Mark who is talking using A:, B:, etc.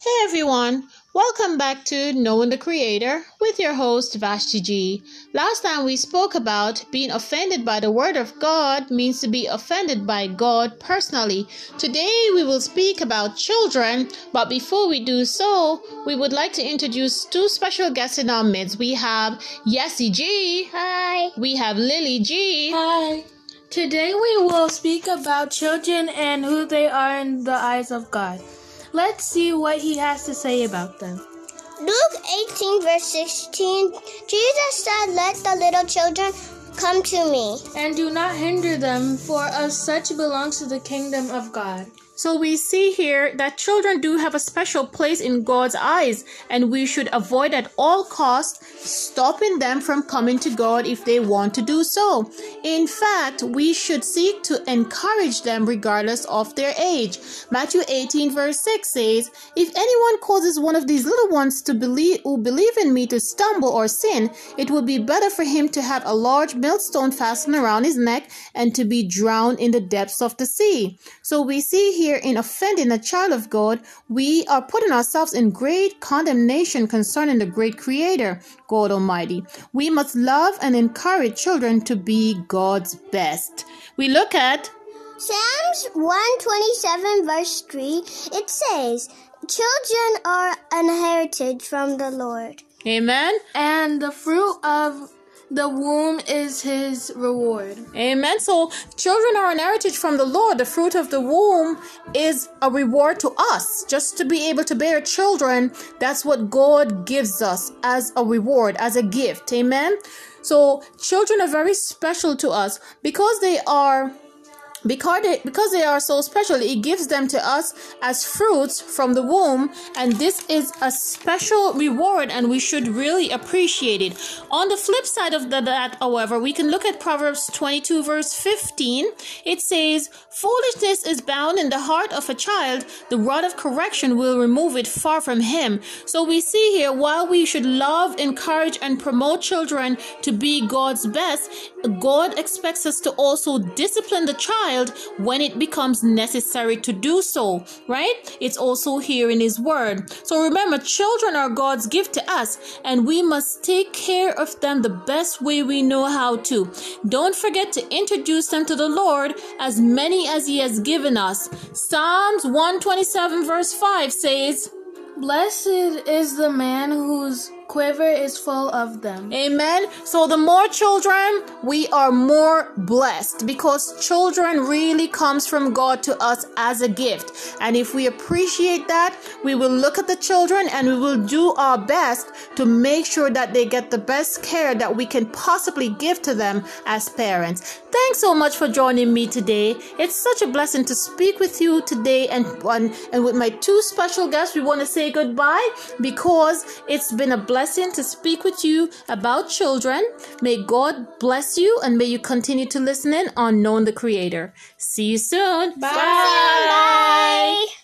A: Hey everyone, welcome back to Knowing the Creator with your host Vashti G. Last time we spoke about being offended by the Word of God means to be offended by God personally. Today we will speak about children, but before we do so, we would like to introduce two special guests in our midst. We have Yessie G.
B: Hi.
A: We have Lily G.
C: Hi. Today we will speak about children and who they are in the eyes of God. Let's see what he has to say about them.
B: Luke 18, verse 16 Jesus said, Let the little children come to me.
C: And do not hinder them, for of such belongs to the kingdom of God.
A: So we see here that children do have a special place in God's eyes, and we should avoid at all costs stopping them from coming to God if they want to do so. In fact, we should seek to encourage them regardless of their age. Matthew 18 verse 6 says, If anyone causes one of these little ones to believe who believe in me to stumble or sin, it would be better for him to have a large millstone fastened around his neck and to be drowned in the depths of the sea. So we see here in offending a child of God, we are putting ourselves in great condemnation concerning the great Creator, God Almighty. We must love and encourage children to be God's best. We look at
B: Psalms 127, verse 3, it says, Children are an heritage from the Lord.
A: Amen.
C: And the fruit of the womb is his reward.
A: Amen. So children are an heritage from the Lord. The fruit of the womb is a reward to us. Just to be able to bear children, that's what God gives us as a reward, as a gift. Amen. So children are very special to us because they are because they, because they are so special it gives them to us as fruits from the womb and this is a special reward and we should really appreciate it. On the flip side of the, that however we can look at proverbs 22 verse 15 it says foolishness is bound in the heart of a child. The rod of correction will remove it far from him. So we see here while we should love encourage and promote children to be god's best god expects us to also discipline the child child when it becomes necessary to do so, right? It's also here in His Word. So remember, children are God's gift to us, and we must take care of them the best way we know how to. Don't forget to introduce them to the Lord, as many as He has given us. Psalms 127, verse 5 says,
C: Blessed is the man whose quiver is full of them.
A: Amen. So the more children, we are more blessed because children really comes from God to us as a gift. And if we appreciate that, we will look at the children and we will do our best to make sure that they get the best care that we can possibly give to them as parents. Thanks so much for joining me today. It's such a blessing to speak with you today and and, and with my two special guests we want to say goodbye because it's been a blessing blessing to speak with you about children. May God bless you and may you continue to listen in on Knowing the Creator. See you soon.
C: Bye. Bye.